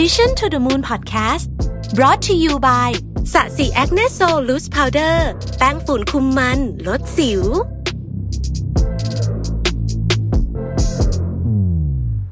Mission to the Moon Podcast brought to you by Sasi Acne Sol Loose Powder แป้งฝุ่นคุมมัน ลดสิว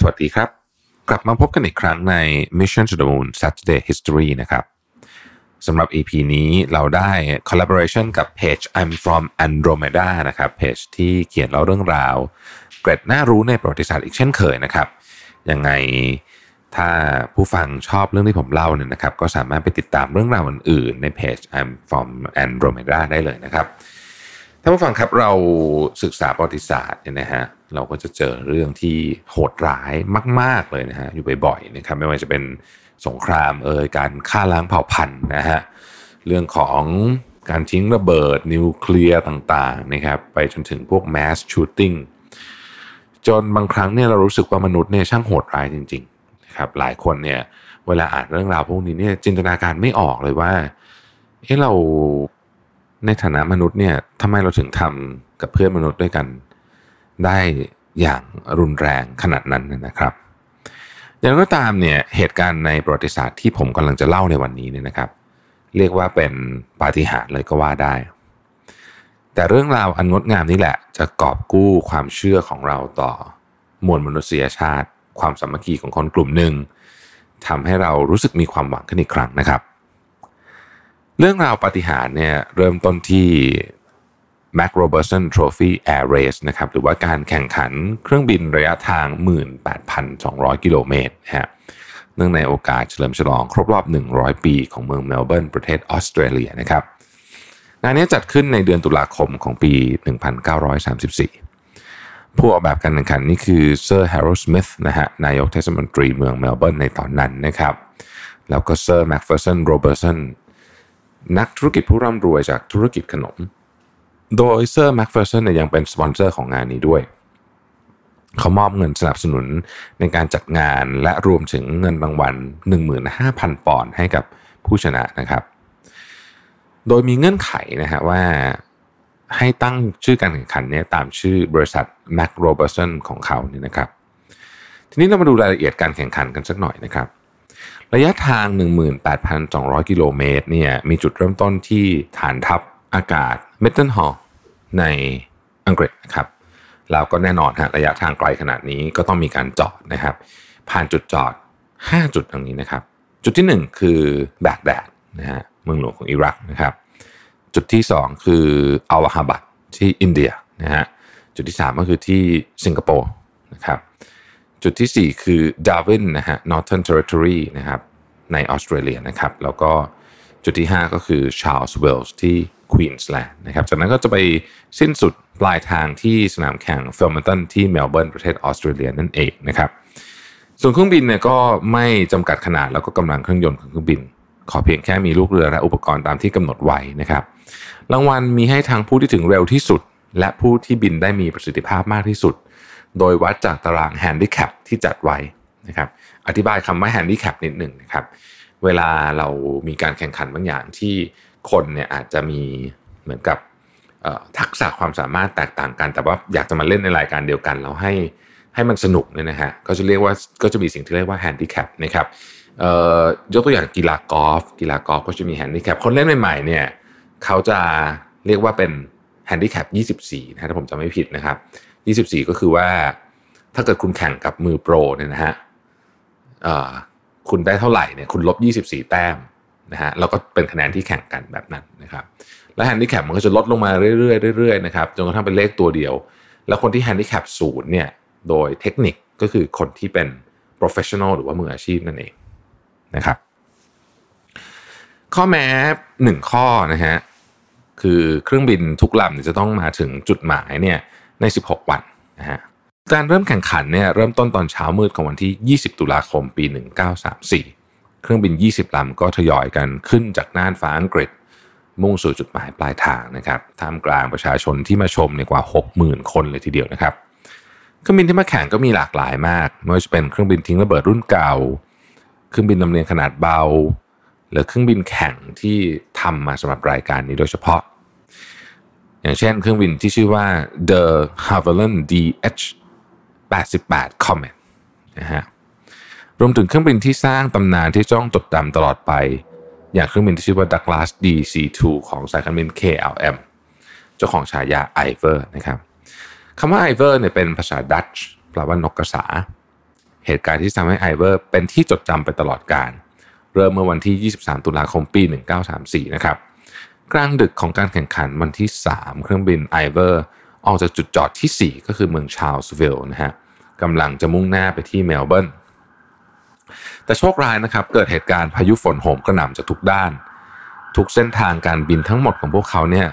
สวัสดีครับ กลับมาพบกันอีกครั้งใน Mission to the Moon Saturday History นะครับสำหรับ EP นี้เราได้ collaboration กับเพจ I'm from Andromeda นะครับเพจที่เขียนเล่าเรื่องราว เกร็ดน่ารู้ในประวัติศาสตร์อีกเช่นเคยนะครับ ยังไง ถ้าผู้ฟังชอบเรื่องที่ผมเล่าเนี่ยนะครับ ก็สามารถไปติดตามเรื่องราวอื่นๆ ในเพจ I'm from Andromeda ได้เลยนะครับท่านผู้ฟังครับเราศึกษาประวัติศาสตร์เนี่ยนะฮะเราก็จะเจอเรื่องที่โหดร้ายมาก ๆเลยนะฮะอยู่บ่อยๆนะครับไม่ว่าจะเป็นสงครามเอ่ยการฆ่าล้างเผ่าพันธุ์นะฮะเรื่องของการทิ้งระเบิดนิวเคลียร์ต่างๆนะครับไปจนถึงพวก mass shooting จนบางครั้งเนี่ยเรารู้สึกว่ามนุษย์เนี่ยช่างโหดร้ายจริงๆ นะครับหลายคนเนี่ยเวลาอ่านเรื่องราวพวกนี้เนี่ยจินตนาการไม่ออกเลยว่าเฮ้เราในฐานะมนุษย์เนี่ยทำไมเราถึงทำกับเพื่อนมนุษย์ด้วยกัน ได้อย่างรุนแรงขนาดนั้นนะครับอย่างไรก็ตามเนี่ยเหตุการณ์ในประวัติศาสตร์ที่ผมกำลังจะเล่าในวันนี้เนี่ยนะครับ เรียกว่าเป็นปาฏิหาริย์เลยก็ว่าได้ แต่เรื่องราวอันงดงามนี้แหละ จะกอบกู้ความเชื่อของเราต่อมวลมนุษยชาติ ความสามัคคีของคนกลุ่มหนึ่งทำให้เรารู้สึกมีความหวังขึ้นอีกครั้งนะครับ เรื่องราวปาฏิหาริย์เนี่ยเริ่มต้นที่ Mac Robertson Trophy Air Race นะครับหรือว่าการแข่งขันเครื่องบินระยะทาง 18,200 กิโลเมตรนะฮะเนื่องในโอกาสเฉลิมฉลองครบรอบ 100 ปีของเมืองเมลเบิร์นประเทศออสเตรเลียนะครับงานนี้จัดขึ้นในเดือนตุลาคมของปี 1934 ผู้ออกแบบการแข่งขันนี่คือเซอร์แฮโรลด์สมิธนะฮะนายกเทศมนตรีเมืองเมลเบิร์นในตอนนั้นนะครับ แล้วก็เซอร์แม็กเฟอร์สันโรเบอร์สันนักธุรกิจผู้ร่ำรวยจากธุรกิจขนม โดยเซอร์แม็กเฟอร์สันเนี่ยยังเป็นสปอนเซอร์ของงานนี้ด้วย เขามอบเงินสนับสนุนในการจัดงานและรวมถึงเงินรางวัล15,000 ปอนด์ให้กับผู้ชนะนะครับ โดยมีเงื่อนไขนะฮะว่า ให้ตั้งชื่อการแข่งขันเนี่ยตามชื่อบริษัท Mac Robertson ของเขาเนี่ยนะครับ ทีนี้เรามาดูรายละเอียดการแข่งขันกันสักหน่อยนะครับ ระยะทาง 18,200 กิโลเมตรเนี่ยมีจุดเริ่มต้นที่ฐานทัพอากาศเมทัลฮอลในอังกฤษนะครับแล้วก็แน่นอนฮะระยะทางไกลขนาดนี้ก็ต้องมีการจอดนะครับ ผ่านจุดจอด 5 จุดตรงนี้นะครับ จุดที่ 1 คือแบกแดดนะฮะเมืองหลวงของอิรักนะครับ จุดที่ 2 คืออัลฮาบัดที่อินเดียนะฮะจุดที่ 3 ก็คือที่สิงคโปร์นะครับจุดที่ 4 คือดาวินนะฮะ Northern Territory นะครับในออสเตรเลียนะครับแล้วก็จุดที่ 5 ก็คือชาร์ลส์เวลส์ที่ควีนส์แลนด์นะครับจากนั้นก็จะไปสิ้นสุดปลายทางที่สนามแข่งเฟลมิงตันที่เมลเบิร์นประเทศออสเตรเลียนั่นเองนะครับส่วนเครื่องบินเนี่ยก็ไม่จำกัดขนาดแล้วก็กำลังเครื่องยนต์ของเครื่องบิน ขอเพียงแค่มีลูกเรือและอุปกรณ์ตามที่กำหนดไว้นะครับ รางวัลมีให้ทั้งผู้ที่ถึงเร็วที่สุด และผู้ที่บินได้มีประสิทธิภาพมากที่สุด โดยวัดจากตารางแฮนดิแคปที่จัดไว้นะครับอธิบายคำว่าแฮนดิแคปนิดหนึ่งนะครับเวลาเรามีการแข่งขันบางอย่างที่คนเนี่ยอาจจะมีเหมือนกับทักษะความสามารถแตกต่างกัน แต่ว่าอยากจะมาเล่นในรายการเดียวกัน เราให้ให้มันสนุกเนี่ยนะฮะก็จะเรียกว่าก็จะมีสิ่งที่เรียกว่าแฮนดิแคปนะครับยกตัวอย่างกีฬากอล์ฟกีฬากอล์ฟก็จะมีแฮนดิแคปคนเล่นใหม่ๆเนี่ย เขาจะเรียกว่าเป็นแฮนดิแคป24นะถ้าผมจำไม่ผิดนะครับ 24 ก็คือว่าถ้าเกิดคุณแข่งกับมือโปรเนี่ยนะฮะคุณได้เท่าไหร่เนี่ยคุณลบ 24 แต้มนะฮะแล้วก็เป็นคะแนนที่แข่งกันแบบนั้นนะครับ แล้วแฮนดิแคปมันก็จะลดลงมาเรื่อยๆเรื่อยๆนะครับจนกระทั่งเป็นเลขตัวเดียว แล้วคนที่แฮนดิแคปศูนย์เนี่ยโดยเทคนิคก็คือคนที่เป็น professional หรือว่ามืออาชีพนั่นเองนะครับ ข้อแม้หนึ่งข้อนะฮะคือเครื่องบินทุกลำจะต้องมาถึงจุดหมายเนี่ยใน 16 วันนะฮะการเริ่มแข่งขันเนี่ยเริ่มต้นตอนเช้ามืดของวันที่ 20 ตุลาคมปี 1934 เครื่องบิน 20 ลำก็ทยอยกันขึ้นจากน่านฟ้าอังกฤษ มุ่งสู่จุดหมายปลายทางนะครับท่ามกลางประชาชนที่มาชมในกว่า 60,000 คนเลยทีเดียวนะครับ เครื่องบินที่มาแข่งก็มีหลากหลายมากไม่ว่าจะเป็นเครื่องบินทิ้งระเบิดรุ่นเก่า เครื่องบินลำเลียงขนาดเบา หรือเครื่องบินแข่งที่ทำมาสำหรับรายการนี้โดยเฉพาะ อย่างเช่นเครื่องบินที่ชื่อว่า The Havilland DH 88 Comet นะฮะรวมถึงเครื่องบินที่สร้างตำนานที่จ้องจดจำตลอดไป อย่างเครื่องบินที่ชื่อว่า Douglas DC-2 ของสายการบิน KLM เจ้าของฉายาไอเวอร์นะครับคำว่าไอเวอร์เนี่ยเป็นภาษาดัตช์แปลว่านกกระสา เหตุการณ์ที่ทำให้ไอเวอร์เป็นที่จดจำไปตลอดกาล เริ่มเมื่อวันที่ 23 ตุลาคมปี 1934 นะครับ กลางดึกของการแข่งขันวันที่ 3 เครื่องบินไอเวอร์ออกจากจุดจอดที่ 4 ก็คือเมืองชาร์ลวิลล์นะฮะกำลังจะมุ่งหน้าไปที่เมลเบิร์นแต่โชคร้ายนะครับ เกิดเหตุการณ์พายุฝนโหมกระหน่ำจากทุกด้าน ทุกเส้นทางการบินทั้งหมดของพวกเขาเนี่ย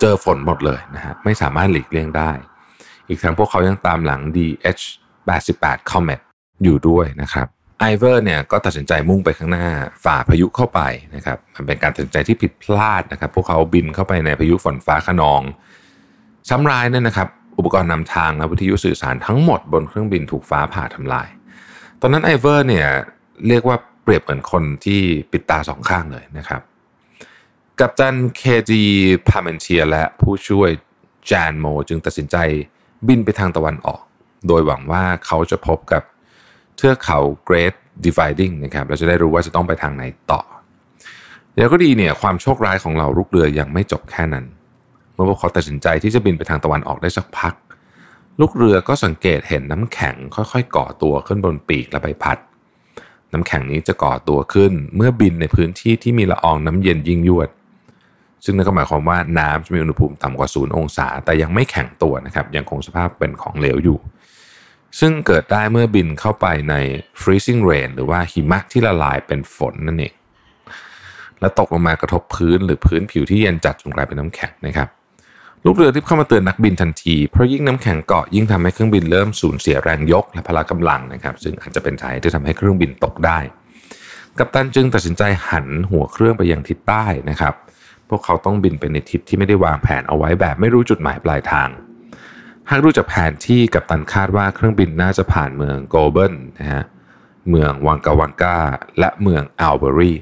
เจอฝนหมดเลยนะฮะไม่สามารถหลีกเลี่ยงได้ อีกทั้งพวกเขายังตามหลัง DH88 Comet อยู่ด้วยนะครับ ไอเวอร์เนี่ยก็ตัดสินใจมุ่งไปข้างหน้าฝ่าพายุเข้าไปนะครับมันเป็นการตัดสินใจที่ผิดพลาดนะครับ พวกเขาบินเข้าไปในพายุฝนฟ้าคะนองซ้ำรายเนี่ยนะครับ อุปกรณ์นำทางและวิทยุสื่อสารทั้งหมดบนเครื่องบินถูกฟ้าผ่าทำลาย ตอนนั้นไอเวอร์เนี่ยเรียกว่าเปรียบเหมือนคนที่ปิดตาสองข้างเลยนะครับกัปตันเคจีพาเมนเชียและผู้ช่วยจานโมจึงตัดสินใจบินไปทางตะวันออก โดยหวังว่าเขาจะพบกับ เทือกเขา Great Dividing นะครับเราจะได้รู้ว่าจะต้องไปทางไหนต่อ แล้วก็ดีเนี่ยความโชคร้ายของเราลูกเรือยังไม่จบแค่นั้น เมื่อพวกเขาตัดสินใจที่จะบินไปทางตะวันออกได้สักพัก ลูกเรือก็สังเกตเห็นน้ำแข็งค่อยๆ ก่อตัวขึ้นบนปีกและใบพัด น้ำแข็งนี้จะก่อตัวขึ้นเมื่อบินในพื้นที่ที่มีละอองน้ำเย็นยิ่งยวดซึ่งนั่นก็หมายความว่าน้ำจะมีอุณหภูมิต่ำกว่าศูนย์องศา แต่ยังไม่แข็งตัวนะครับ ยังคงสภาพเป็นของเหลวอยู่ ซึ่งเกิดได้เมื่อบินเข้าไปใน freezing rain หรือว่าหิมะที่ละลายเป็นฝนนั่นเอง และตกลงมากระทบพื้นหรือพื้นผิวที่เย็นจัดจนกลายเป็นน้ำแข็งนะครับ ลูกเรือที่เข้ามาเตือนนักบินทันที เพราะยิ่งน้ำแข็งเกาะยิ่งทำให้เครื่องบินเริ่มสูญเสียแรงยกและพละกำลังนะครับ ซึ่งอาจจะเป็นสาเหตุที่ทำให้เครื่องบินตกได้ กัปตันจึงตัดสินใจหันหัวเครื่องไปยังทิศใต้นะครับ พวกเขาต้องบินไปในทิศที่ไม่ได้วางแผนเอาไว้แบบไม่รู้จุดหมายปลายทาง หากดูจากแผนที่กัปตันคาดว่าเครื่องบินน่าจะผ่านเมืองโกลเบิร์นนะฮะเมืองวากกาวากกาและเมืองอัลเบอรี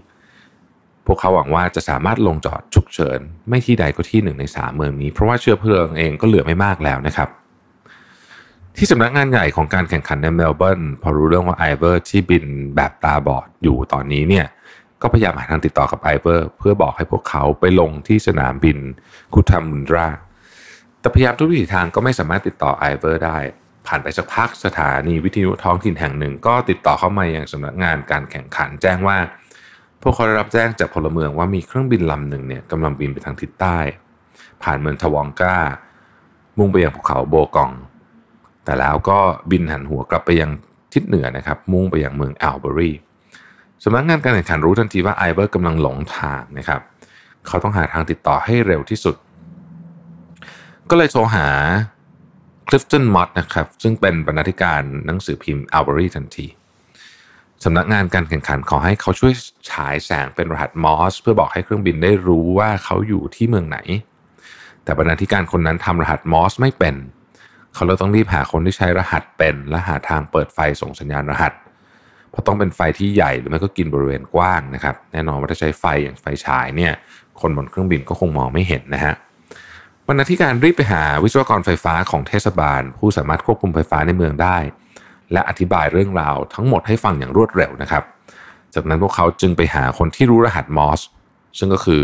พวกเขาหวังว่าจะสามารถลงจอดฉุกเฉิน ไม่ที่ใดก็ที่หนึ่งในสามเมืองนี้ เพราะว่าเชื้อเพลิงเองก็เหลือไม่มากแล้วนะครับ ที่สำนักงานใหญ่ของการแข่งขันในเมลเบิร์นพอรู้เรื่องว่าไอเวอร์ที่บินแบบตาบอดอยู่ตอนนี้เนี่ยก็พยายามหาทางติดต่อกับไอเวอร์เพื่อบอกให้พวกเขาไปลงที่สนามบินคุทามุนดรา แต่พยายามทุกวิถีทางก็ไม่สามารถติดต่อไอเวอร์ได้ ผ่านไปสักพักสถานีวิทยุท้องถิ่นแห่งหนึ่ง ก็ติดต่อเข้ามาอย่างสำนักงานการแข่งขันแจ้งว่า พวกเขาได้รับแจ้งจากพลเมืองว่ามีเครื่องบินลำหนึ่งเนี่ยกำลังบินไปทางทิศใต้ ผ่านเมืองทัลลังกามุ่งไปยังภูเขาโบกอง แต่แล้วก็บินหันหัวกลับไปยังทิศเหนือนะครับ มุ่งไปยังเมืองอัลเบอรีสำนักงานการแข่งขันรู้ทันทีว่าไอเบอร์กำลังหลงทางนะครับ เขาต้องหาทางติดต่อให้เร็วที่สุด เลยโทรหาคลิฟตันมอตนะครับ ซึ่งเป็นบรรณาธิการหนังสือพิมพ์อัลเบอรี่ทันทีสำนักงานการแข่งขันขอให้เขาช่วยฉายแสงเป็นรหัสมอสเพื่อบอกให้เครื่องบินได้รู้ว่าเขาอยู่ที่เมืองไหน แต่บรรณาธิการคนนั้นทำรหัสมอสไม่เป็น เขาเลยต้องรีบหาคนที่ใช้รหัสเป็น และหาทางเปิดไฟส่งสัญญาณรหัส เพราะต้องเป็นไฟที่ใหญ่หรือไม่ก็กินบริเวณกว้างนะครับ แน่นอนว่าถ้าใช้ไฟอย่างไฟฉายเนี่ย คนบนเครื่องบินก็คงมองไม่เห็นนะฮะ บรรณาธิการรีบไปหาวิศวกรไฟฟ้าของเทศบาล ผู้สามารถควบคุมไฟฟ้าในเมืองได้ และอธิบายเรื่องราวทั้งหมดให้ฟังอย่างรวดเร็วนะครับ จากนั้นพวกเขาจึงไปหาคนที่รู้รหัสมอสซึ่งก็คือ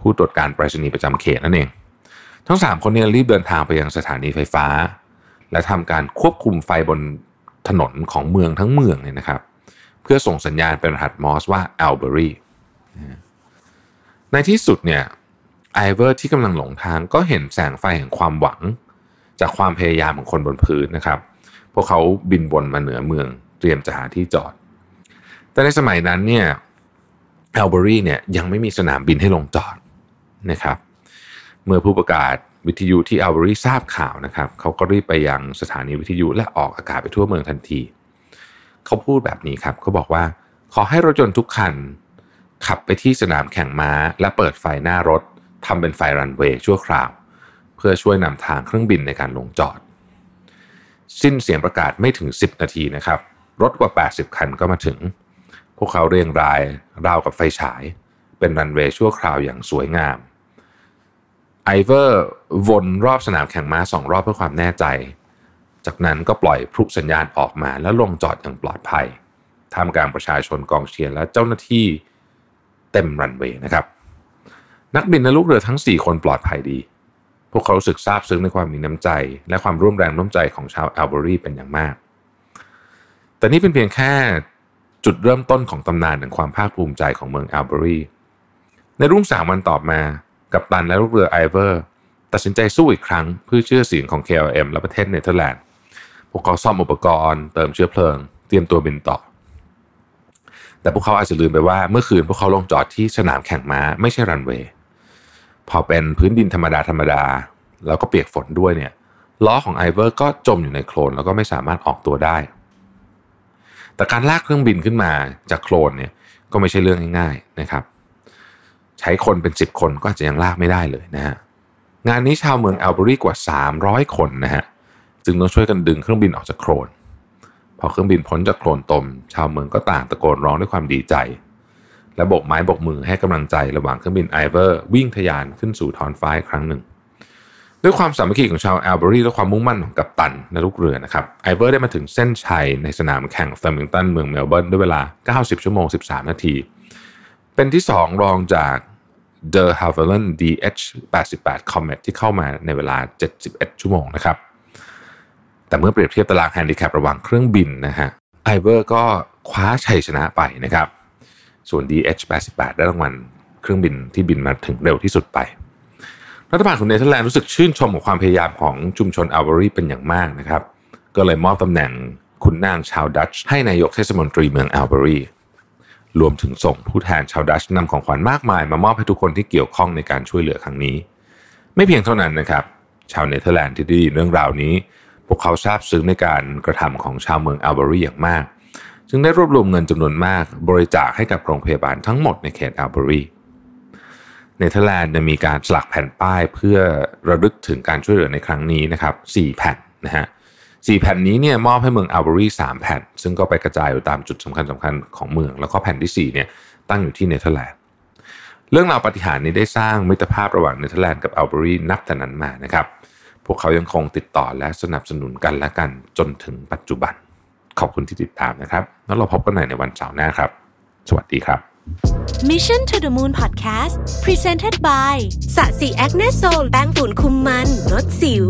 ผู้ตรวจการไปรษณีย์ประจำเขตนั่นเอง ทั้ง 3 คนนี้รีบเดินทางไปยังสถานีไฟฟ้า และทำการควบคุมไฟบนถนนของเมืองทั้งเมืองเนี่ยนะครับ เพื่อส่งสัญญาณเป็นรหัสมอสว่าแอลเบอรีในที่สุดเนี่ย ไอเวอร์ที่กำลังหลงทางก็เห็นแสงไฟแห่งความหวัง จากความพยายามของคนบนพื้นนะครับ พวกเขาบินวนมาเหนือเมือง เตรียมจะหาที่จอด แต่ในสมัยนั้นเนี่ยอัลเบอรี่เนี่ยยังไม่มีสนามบินให้ลงจอดนะครับ เมื่อผู้ประกาศวิทยุที่อัลเบอรี่ทราบข่าวนะครับ เขาก็รีบไปยังสถานีวิทยุและออกอากาศไปทั่วเมืองทันที เขาพูดแบบนี้ครับเขาบอกว่าขอให้รถยนต์ทุกคัน ขับไปที่สนามแข่งม้าและเปิดไฟหน้ารถ ทำเป็นไฟรันเวย์ชั่วคราว เพื่อช่วยนำทางเครื่องบินในการลงจอด สิ้นเสียงประกาศไม่ถึง 10 นาทีนะครับ รถกว่า 80 คันก็มาถึง พวกเขาเรียงรายราวกับไฟฉาย เป็นรันเวย์ชั่วคราวอย่างสวยงามไอเวอร์วนรอบสนามแข่งม้าสองรอบเพื่อความแน่ใจ จากนั้นก็ปล่อยพลุสัญญาณออกมาแล้วลงจอดอย่างปลอดภัยท่ามกลางประชาชนกองเชียร์และเจ้าหน้าที่เต็มรันเวย์นะครับ นักบินและลูกเรือทั้ง 4 คนปลอดภัยดี พวกเขารู้สึกซาบซึ้งในความมีน้ำใจ และความร่วมแรงร่วมใจของชาวแอลเบอรีเป็นอย่างมาก แต่นี่เป็นเพียงแค่จุดเริ่มต้นของตำนานแห่งความภาคภูมิใจของเมืองแอลเบอรีในรุ่งสางวันต่อมา กัปตันและลูกเรือไอเวอร์ตัดสินใจสู้อีกครั้งเพื่อชื่อเสียงของ KLM และประเทศเนเธอร์แลนด์ พวกเขาซ่อมอุปกรณ์เติมเชื้อเพลิง เตรียมตัวบินต่อ แต่พวกเขาอาจจะลืมไปว่าเมื่อคืนพวกเขาลงจอดที่สนามแข่งม้าไม่ใช่รันเวย์ พอเป็นพื้นดินธรรมดาธรรมดาแล้วก็เปียกฝนด้วยเนี่ยล้อของไอเวอร์ก็จมอยู่ในโคลนแล้วก็ไม่สามารถออกตัวได้ แต่การลากเครื่องบินขึ้นมาจากโคลนเนี่ยก็ไม่ใช่เรื่องง่ายๆนะครับ ใช้คนเป็น 10 คนก็อาจจะยังลากไม่ได้เลยนะฮะงานนี้ชาวเมืองแอลเบอรีกว่า 300 คนนะฮะจึงต้องช่วยกันดึงเครื่องบินออกจากโคลนพอเครื่องบินพ้นจากโคลนตม ชาวเมืองก็ต่างตะโกนร้องด้วยความดีใจ และโบกไม้โบกมือให้กำลังใจระหว่างเครื่องบินไอเวอร์วิ่งทะยานขึ้นสู่ท้องฟ้าอีกครั้งหนึ่ง ด้วยความสามัคคีของชาวแอลเบอรีและความมุ่งมั่นของกัปตันและลูกเรือนะครับไอเวอร์ได้มาถึงเส้นชัยในสนามแข่งเฟอร์มิงตันเมืองเมลเบิร์นด้วยเวลา 90 ชั่วโมง 13 นาที เป็นที่ 2 รองจาก De Havilland DH88 Comet ที่เข้ามาในเวลา 71 ชั่วโมงนะครับแต่เมื่อเปรียบเทียบตารางแฮนดิแคประหว่างเครื่องบินนะฮะไอเวอร์ก็คว้าชัยชนะไปนะครับ ส่วน DH88 ได้รางวัลเครื่องบินที่บินมาถึงเร็วที่สุดไป รัฐบาลของเนเธอร์แลนด์รู้สึกชื่นชมกับความพยายามของชุมชนอัลเบอรีเป็นอย่างมากนะครับ ก็เลยมอบตำแหน่งขุนนางชาวดัตช์ให้นายกเทศมนตรีเมืองอัลเบอรีรวมถึงส่งผู้แทนชาวดัตช์นำของขวัญมากมาย มามอบให้ทุกคนที่เกี่ยวข้องในการช่วยเหลือครั้งนี้ ไม่เพียงเท่านั้นนะครับ ชาวเนเธอร์แลนด์ที่ได้ยินเรื่องราวนี้ พวกเขาซาบซึ้งในการกระทำของชาวเมืองอัลเบอรีอย่างมาก จึงได้รวบรวมเงินจำนวนมากบริจาคให้กับโรงพยาบาลทั้งหมดในเขตอัลเบอรีเนเธอร์แลนด์มีการสลักแผ่นป้ายเพื่อระลึกถึงการช่วยเหลือในครั้งนี้นะครับ4แผ่นนะฮะสี่แผ่นนี้เนี่ยมอบให้เมืองอัลเบอรีสามแผ่น ซึ่งก็ไปกระจายอยู่ตามจุดสำคัญสำคัญของเมือง แล้วก็แผ่นที่สี่เนี่ยตั้งอยู่ที่เนเธอร์แลนด์เรื่องราวปาฏิหาริย์นี้ได้สร้างมิตรภาพระหว่างเนเธอร์แลนด์กับอัลเบอรีนับแต่นั้นมานะครับ พวกเขายังคงติดต่อและสนับสนุนกันและกันจนถึงปัจจุบัน ขอบคุณที่ติดตามนะครับ แล้วเราพบกันใหม่ในวันเสาร์หน้าครับ สวัสดีครับ Mission to the Moon Podcast Presented by สะสีแอคเนโซลแป้งฝุ่นคุมมันลดสิว